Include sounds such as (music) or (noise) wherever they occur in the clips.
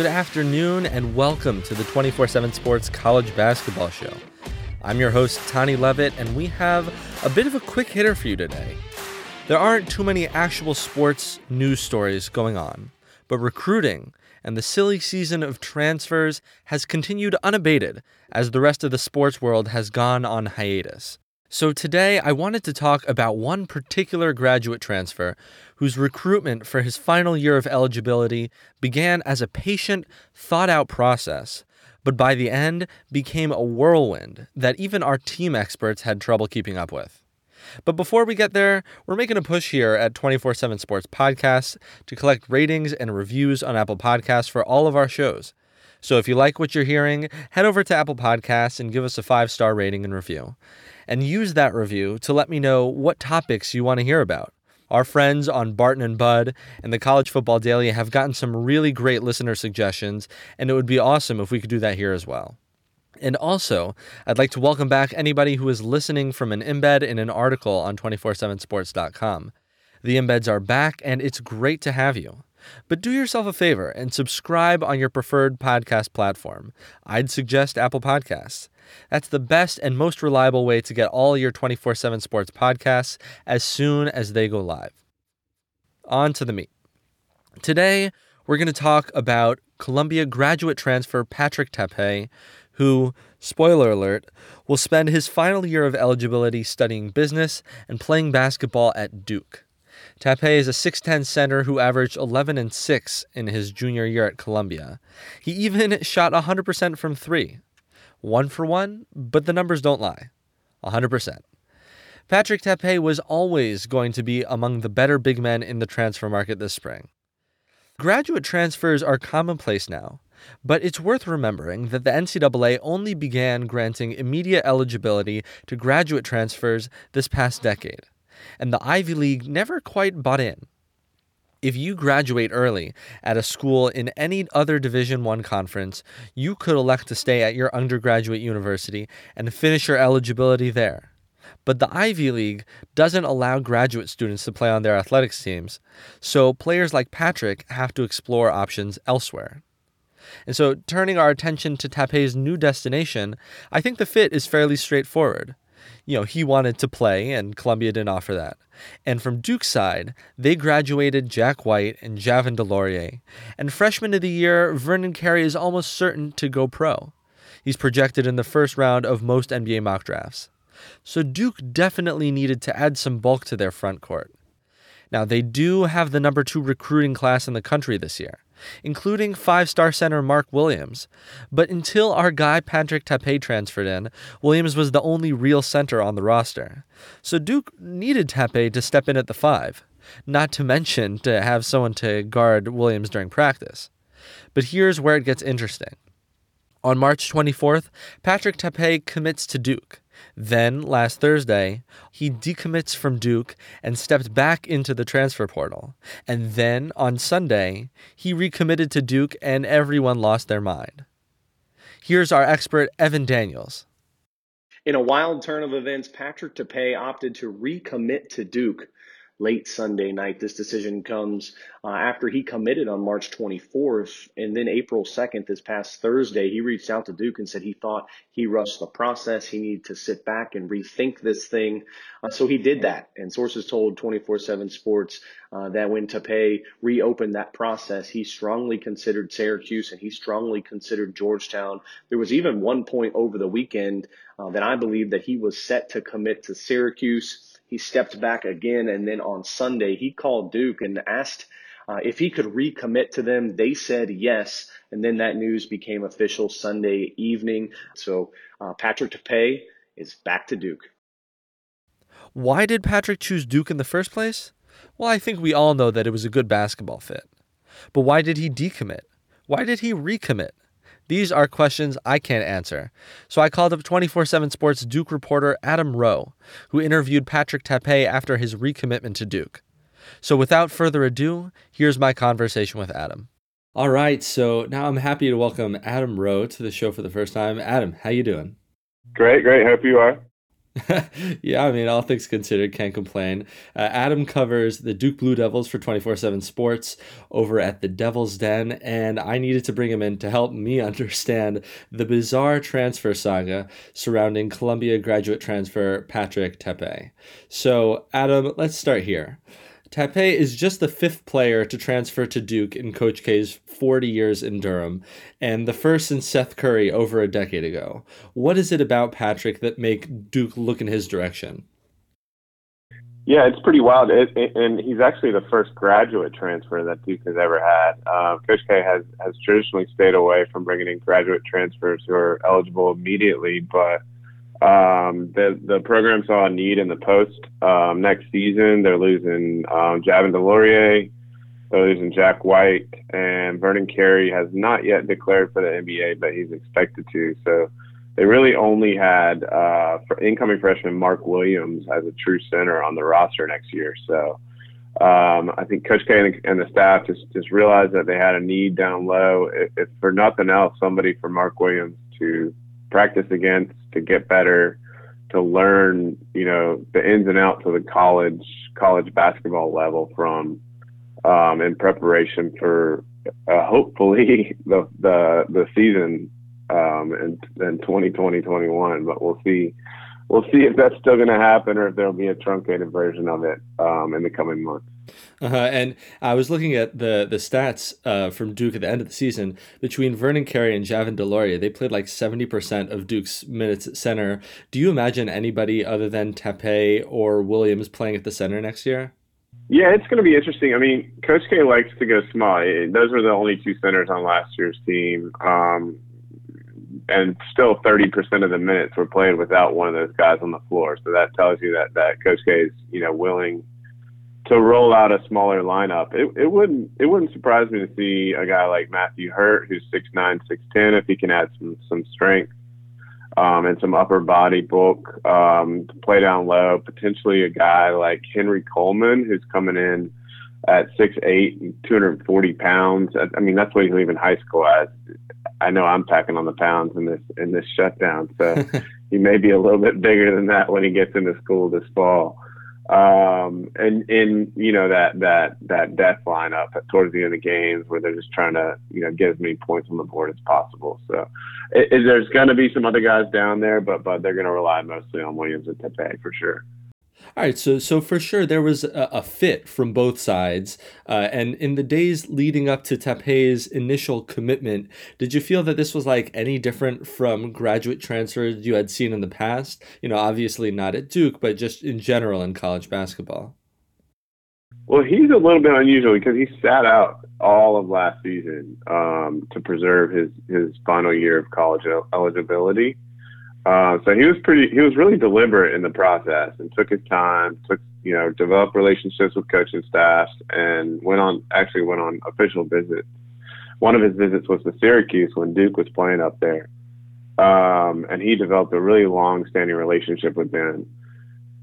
Good afternoon and welcome to the 24 7 Sports College Basketball Show. I'm your host, Tani Levitt, and we have a bit of a quick hitter for you today. There aren't too many actual sports news stories going on, but recruiting and the silly season of transfers has continued unabated as the rest of the sports world has gone on hiatus. So, today I wanted to talk about one particular graduate transfer whose recruitment for his final year of eligibility began as a patient, thought out process, but by the end became a whirlwind that even our team experts had trouble keeping up with. But before we get there, we're making a push here at 24 7 Sports Podcasts to collect ratings and reviews on Apple Podcasts for all of our shows. So if you like what you're hearing, head over to Apple Podcasts and give us a five star rating and review and use that review to let me know what topics you want to hear about. Our friends on Barton and Bud and the College Football Daily have gotten some really great listener suggestions, and it would be awesome if we could do that here as well. And also, I'd like to welcome back anybody who is listening from an embed in an article on 247sports.com. The embeds are back, and it's great to have you. But do yourself a favor and subscribe on your preferred podcast platform. I'd suggest Apple Podcasts. That's the best and most reliable way to get all your 24 7 sports podcasts as soon as they go live. On to the meat. Today, we're going to talk about Columbia graduate transfer Patrick Tape, who, spoiler alert, will spend his final year of eligibility studying business and playing basketball at Duke. Tape is a 6'10 center who averaged 11 and 6 in his junior year at Columbia. He even shot 100% from three, one for one, but the numbers don't lie 100%. Patrick Tape was always going to be among the better big men in the transfer market this spring. Graduate transfers are commonplace now, but it's worth remembering that the NCAA only began granting immediate eligibility to graduate transfers this past decade, and the Ivy League never quite bought in. If you graduate early at a school in any other Division 1 conference, you could elect to stay at your undergraduate university and finish your eligibility there. But the Ivy League doesn't allow graduate students to play on their athletics teams, so players like Patrick have to explore options elsewhere. And so, turning our attention to Tape's new destination, I think the fit is fairly straightforward you know, he wanted to play, and Columbia didn't offer that. And from Duke's side, they graduated Jack White and Javin DeLaurier. And freshman of the year, Vernon Carey is almost certain to go pro. He's projected in the first round of most NBA mock drafts. So Duke definitely needed to add some bulk to their front court. Now, they do have the number two recruiting class in the country this year including five star center Mark Williams. But until our guy Patrick Tape transferred in, Williams was the only real center on the roster. So Duke needed Tape to step in at the five, not to mention to have someone to guard Williams during practice. But here's where it gets interesting. On March 24th, Patrick Tape commits to Duke. Then, last Thursday, he decommits from Duke and stepped back into the transfer portal. And then, on Sunday, he recommitted to Duke and everyone lost their mind. Here's our expert, Evan Daniels. In a wild turn of events, Patrick Tape opted to recommit to Duke late Sunday night. This decision comes uh, after he committed on March 24th. And then April 2nd, this past Thursday, he reached out to Duke and said he thought he rushed the process. He needed to sit back and rethink this thing. Uh, so he did that. And sources told 24 7 Sports uh, that when Tape reopened that process, he strongly considered Syracuse and he strongly considered Georgetown. There was even one point over the weekend uh, that I believe that he was set to commit to Syracuse he stepped back again. And then on Sunday, he called Duke and asked uh, if he could recommit to them. They said yes. And then that news became official Sunday evening. So uh, Patrick Tape is back to Duke. Why did Patrick choose Duke in the first place? Well, I think we all know that it was a good basketball fit. But why did he decommit? Why did he recommit? These are questions I can't answer. So I called up 24 7 Sports Duke reporter Adam Rowe, who interviewed Patrick Tape after his recommitment to Duke. So without further ado, here's my conversation with Adam. All right, so now I'm happy to welcome Adam Rowe to the show for the first time. Adam, how you doing? Great, great. Hope you are. (laughs) yeah, I mean, all things considered, can't complain. Uh, Adam covers the Duke Blue Devils for 24 7 Sports over at the Devil's Den, and I needed to bring him in to help me (laughs) understand the bizarre transfer saga surrounding Columbia graduate transfer Patrick Tape. So, Adam, let's start here. Tape is just the fifth player to transfer to Duke in Coach K's 40 years in Durham, and the first since Seth Curry over a decade ago. What is it about Patrick that make Duke look in his direction? Yeah, it's pretty wild, it, it, and he's actually the first graduate transfer that Duke has ever had. Uh, Coach K has has traditionally stayed away from bringing in graduate transfers who are eligible immediately, but um, the the program saw a need in the post. Um, next season, they're losing um, Javin DeLaurier, they're losing Jack White, and Vernon Carey has not yet declared for the NBA, but he's expected to. So they really only had uh, incoming freshman Mark Williams as a true center on the roster next year. So um, I think Coach K and the, and the, staff just just realized that they had a need down low. If, if for nothing else, somebody for Mark Williams to practice against, to get better, to learn, you know, the ins and outs of the college college basketball level from um, in preparation for uh, hopefully (laughs) the the the season um, in, in 2020 21. But we'll see. We'll see if that's still going to happen or if there'll be a truncated version of it um, in the coming months. Uh-huh. And I was looking at the the stats uh, from Duke at the end of the season between Vernon Carey and Javin DeLaurier. They played like seventy percent of Duke's minutes at center. Do you imagine anybody other than Tape or Williams playing at the center next year? Yeah, it's going to be interesting. I mean, Coach K likes to go small. Those were the only two centers on last year's team. Um, and still 30% of the minutes were played without one of those guys on the floor. So that tells you that, that Coach K is, you know, willing to roll out a smaller lineup. It, it wouldn't it wouldn't surprise me to see a guy like Matthew Hurt, who's six nine, six ten, if he can add some some strength um, and some upper body bulk um, to play down low. Potentially a guy like Henry Coleman, who's coming in at six eight, two hundred forty pounds. I, I mean, that's what he's leaving high school as. I know I'm packing on the pounds in this in this shutdown, so (laughs) he may be a little bit bigger than that when he gets into school this fall um, and in you know that that that death lineup towards the end of the games where they're just trying to you know get as many points on the board as possible. So it, it, there's going to be some other guys down there, but but they're going to rely mostly on Williams and Tape for sure. All right, so so for sure there was a, a fit from both sides, uh, and in the days leading up to Tape's initial commitment, did you feel that this was like any different from graduate transfers you had seen in the past? You know, obviously not at Duke, but just in general in college basketball. Well, he's a little bit unusual because he sat out all of last season um, to preserve his his final year of college eligibility. Uh, so he was pretty, he was really deliberate in the process and took his time, took, you know, developed relationships with coaching staffs and went on, actually went on official visits. One of his visits was to Syracuse when Duke was playing up there. Um, and he developed a really long standing relationship with them.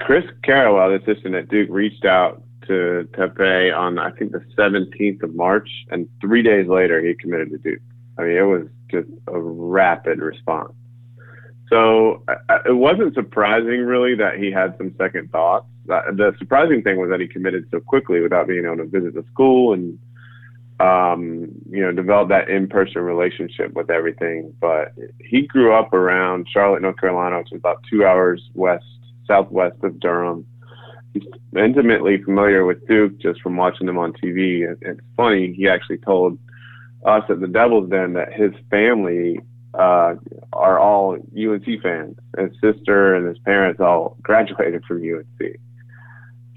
Chris Carrawell, the assistant at Duke, reached out to Tape on, I think, the 17th of March. And three days later, he committed to Duke. I mean, it was just a rapid response. So it wasn't surprising, really, that he had some second thoughts. The surprising thing was that he committed so quickly without being able to visit the school and, um, you know, develop that in-person relationship with everything. But he grew up around Charlotte, North Carolina, which is about two hours west, southwest of Durham. He's intimately familiar with Duke just from watching them on TV. It's funny, he actually told us at the Devil's Den that his family uh, are all UNC fans. His sister and his parents all graduated from UNC.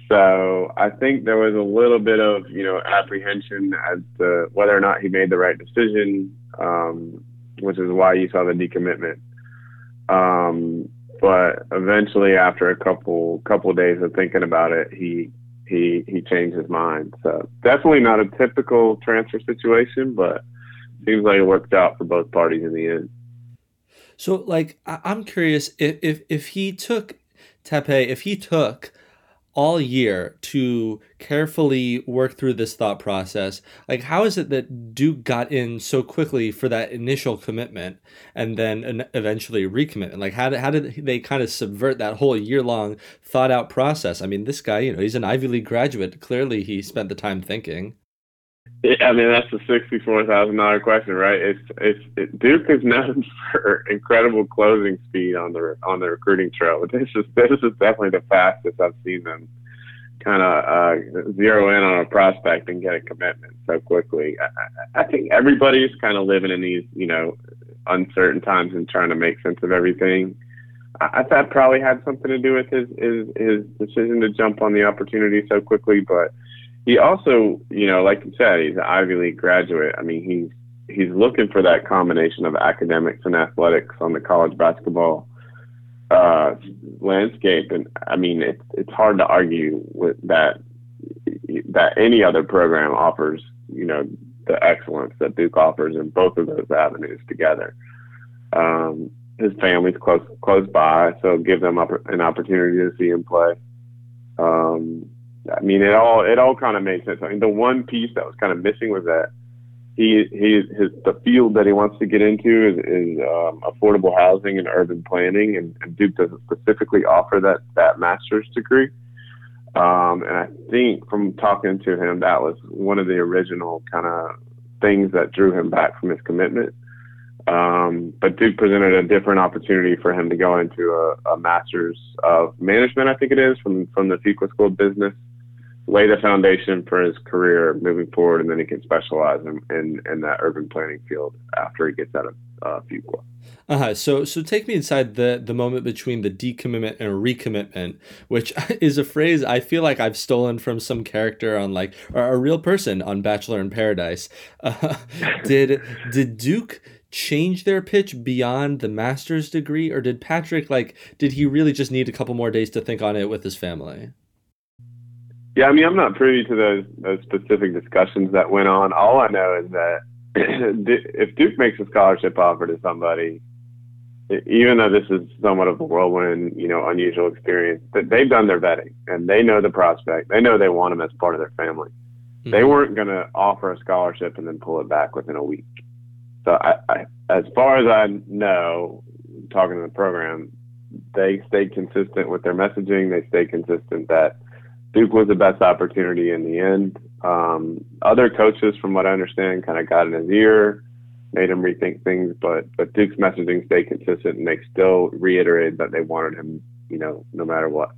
So I think there was a little bit of you know apprehension as to whether or not he made the right decision, um, which is why you saw the decommitment. Um, but eventually, after a couple couple days of thinking about it, he he he changed his mind. So definitely not a typical transfer situation, but seems like it worked out for both parties in the end. So, like, I- I'm curious if if if he took Tepe, if he took all year to carefully work through this thought process, like, how is it that Duke got in so quickly for that initial commitment and then eventually recommitment? Like, how did how did they kind of subvert that whole year long thought out process? I mean, this guy, you know, he's an Ivy League graduate. Clearly, he spent the time thinking. I mean, that's the sixty-four thousand dollar question, right? It's it's it, Duke is known (laughs) for incredible closing speed on the on the recruiting trail. But this is this is definitely the fastest I've seen them kind of uh, zero in on a prospect and get a commitment so quickly. I, I think everybody's kind of living in these, you know, uncertain times and trying to make sense of everything. I, I thought probably had something to do with his, his his decision to jump on the opportunity so quickly, but he also, you know, like you said, he's an Ivy League graduate. I mean, he's he's looking for that combination of academics and athletics on the college basketball uh, landscape. And I mean, it's it's hard to argue with that that any other program offers, you know, the excellence that Duke offers in both of those avenues together. Um, his family's close close by, so give them an opportunity to see him play. Um, I mean, it all it all kind of made sense. I mean, the one piece that was kind of missing was that he he his the field that he wants to get into is, is um, affordable housing and urban planning, and, and, Duke doesn't specifically offer that that master's degree. Um, and I think from talking to him, that was one of the original kind of things that drew him back from his commitment. Um, but Duke presented a different opportunity for him to go into a, a master's of management, I think it is, from from the Fuqua School of Business lay the foundation for his career moving forward, and then he can specialize in, in, in that urban planning field after he gets out of uh, Fuqua. Uh-huh. So so take me inside the the moment between the decommitment and recommitment, which (laughs) is a phrase I feel like I've stolen from some character on like or a real person on Bachelor in Paradise. Uh, (laughs) did did Duke change their pitch beyond the master's degree, or did Patrick like did he really just need a couple more days to think on it with his family? Yeah, I mean, I'm not privy to those, those specific discussions that went on. All I know is that (clears throat) if Duke makes a scholarship offer to somebody, even though this is somewhat of a whirlwind, you know, unusual experience, that they've done their vetting and they know the prospect. They know they want him as part of their family. Mm-hmm. They weren't going to offer a scholarship and then pull it back within a week. So, I, I, as far as I know, talking to the program, they stayed consistent with their messaging. They stayed consistent that Duke was the best opportunity in the end. Um, other coaches, from what I understand, kind of got in his ear, made him rethink things. But but Duke's messaging stayed consistent, and they still reiterated that they wanted him, you know, no matter what.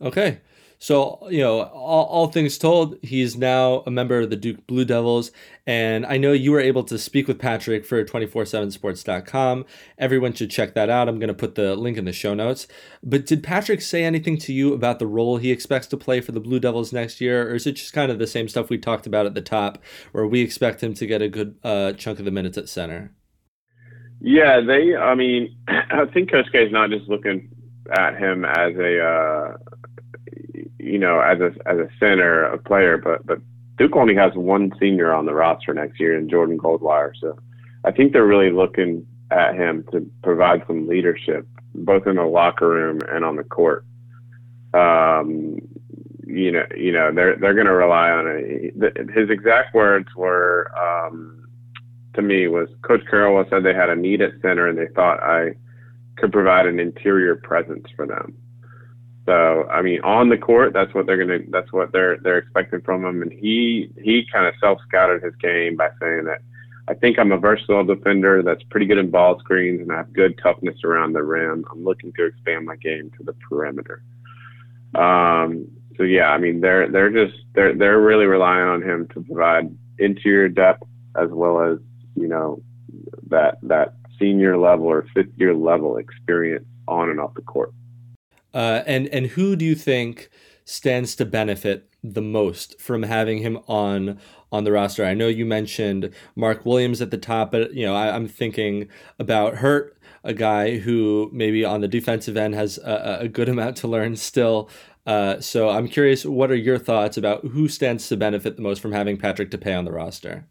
Okay, so, you know, all, all things told, he's now a member of the Duke Blue Devils. And I know you were able to speak with Patrick for 247sports.com. Everyone should check that out. I'm going to put the link in the show notes. But did Patrick say anything to you about the role he expects to play for the Blue Devils next year? Or is it just kind of the same stuff we talked about at the top, where we expect him to get a good uh, chunk of the minutes at center? Yeah, they, I mean, (clears throat) I think Coach K is not just looking at him as a, uh, you know, as a as a center, a player, but but Duke only has one senior on the roster next year in Jordan Goldwire. So I think they're really looking at him to provide some leadership, both in the locker room and on the court. Um, you know, you know, they're they're going to rely on it. His exact words were um, to me was Coach Carrawell said they had a need at center and they thought I could provide an interior presence for them. So I mean, on the court, that's what they're gonna, that's what they're they're expecting from him. And he he kind of self scouted his game by saying that I think I'm a versatile defender that's pretty good in ball screens and I have good toughness around the rim. I'm looking to expand my game to the perimeter. Um, so yeah, I mean they're they're just they're they're really relying on him to provide interior depth as well as you know that that senior level or fifth year level experience on and off the court. Uh, and and who do you think stands to benefit the most from having him on on the roster? I know you mentioned Mark Williams at the top, but you know I, am thinking about Hurt, a guy who maybe on the defensive end has a, a good amount to learn still. Uh, so I'm curious, what are your thoughts about who stands to benefit the most from having Patrick Tape on the roster?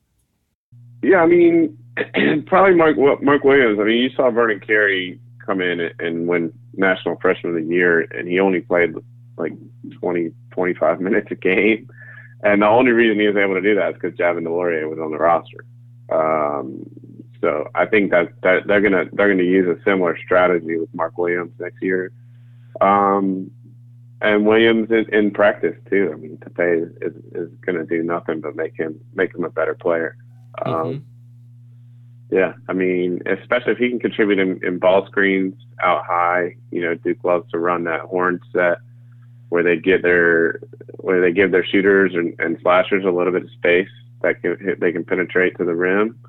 Yeah, I mean, (clears throat) probably Mark Mark Williams. I mean, you saw Vernon Carey come in and win National Freshman of the Year, and he only played like 20, 25 minutes a game. And the only reason he was able to do that is because Javin DeLaurier was on the roster. Um, so I think that, that they're gonna they're gonna use a similar strategy with Mark Williams next year. Um, and Williams in, in, practice too. I mean, Tape is, is, is to do nothing but make him make him a better player. Um, mm-hmm. Yeah, I mean, especially if he can contribute in, in, ball screens out high. You know, Duke loves to run that horn set where they get their where they give their shooters and, and slashers a little bit of space that can they can penetrate to the rim.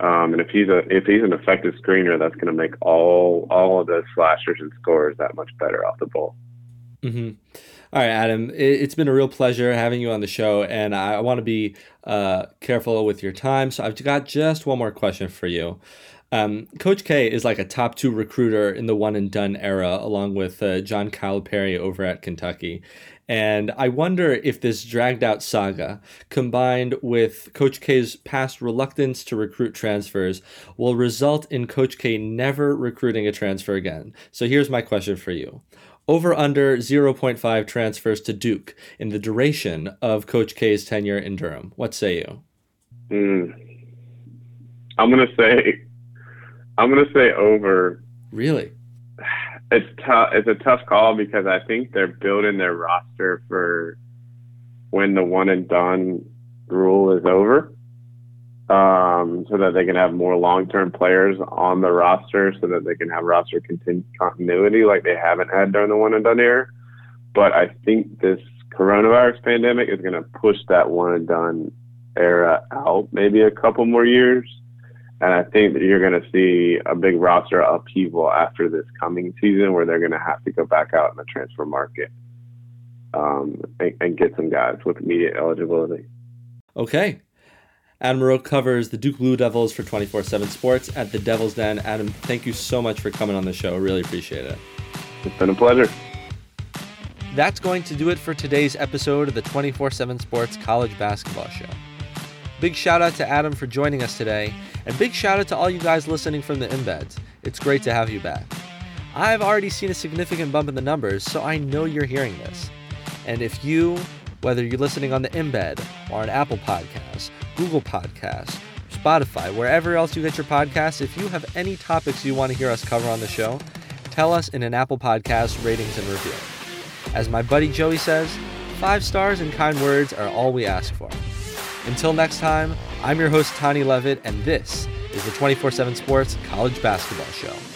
Um, and if he's a if he's an effective screener, that's going to make all all of those slashers and scores that much better off the ball. Mm-hmm. All right, Adam, it's been a real pleasure having you on the show, and I want to be uh, careful with your time. So I've got just one more question for you. Um, Coach K is like a top two recruiter in the one and done era, along with uh, John Calipari over at Kentucky. And I wonder if this dragged out saga, combined with Coach K's past reluctance to recruit transfers, will result in Coach K never recruiting a transfer again. So here's my question for you over under 0.5 transfers to Duke in the duration of Coach K's tenure in Durham. What say you? Mm. I'm gonna say, I'm gonna say over. Really? It's tough. It's a tough call because I think they're building their roster for when the one and done rule is over um, so that they can have more long-term players on the roster, so that they can have roster continu- continuity like they haven't had during the one and done era. But I think this coronavirus pandemic is going to push that one and done era out maybe a couple more years. And I think that you're going to see a big roster upheaval after this coming season where they're going to have to go back out in the transfer market um, and, and get some guys with immediate eligibility. Okay. Adam Rowe covers the Duke Blue Devils for 24 7 Sports at the Devil's Den. Adam, thank you so much for coming on the show. Really appreciate it. It's been a pleasure. That's going to do it for today's episode of the 24 7 Sports College Basketball Show. Big shout out to Adam for joining us today, and big shout out to all you guys listening from the embeds. It's great to have you back. I've already seen a significant bump in the numbers, so I know you're hearing this. And if you, whether you're listening on the embed or an Apple Podcasts Google Podcasts, Spotify, wherever else you get your podcasts. If you have any topics you want to hear us cover on the show, tell us in an Apple Podcast ratings and review. As my buddy Joey says, five stars and kind words are all we ask for. Until next time, I'm your host, Tani Levitt, and this is the 24 7 Sports College Basketball Show.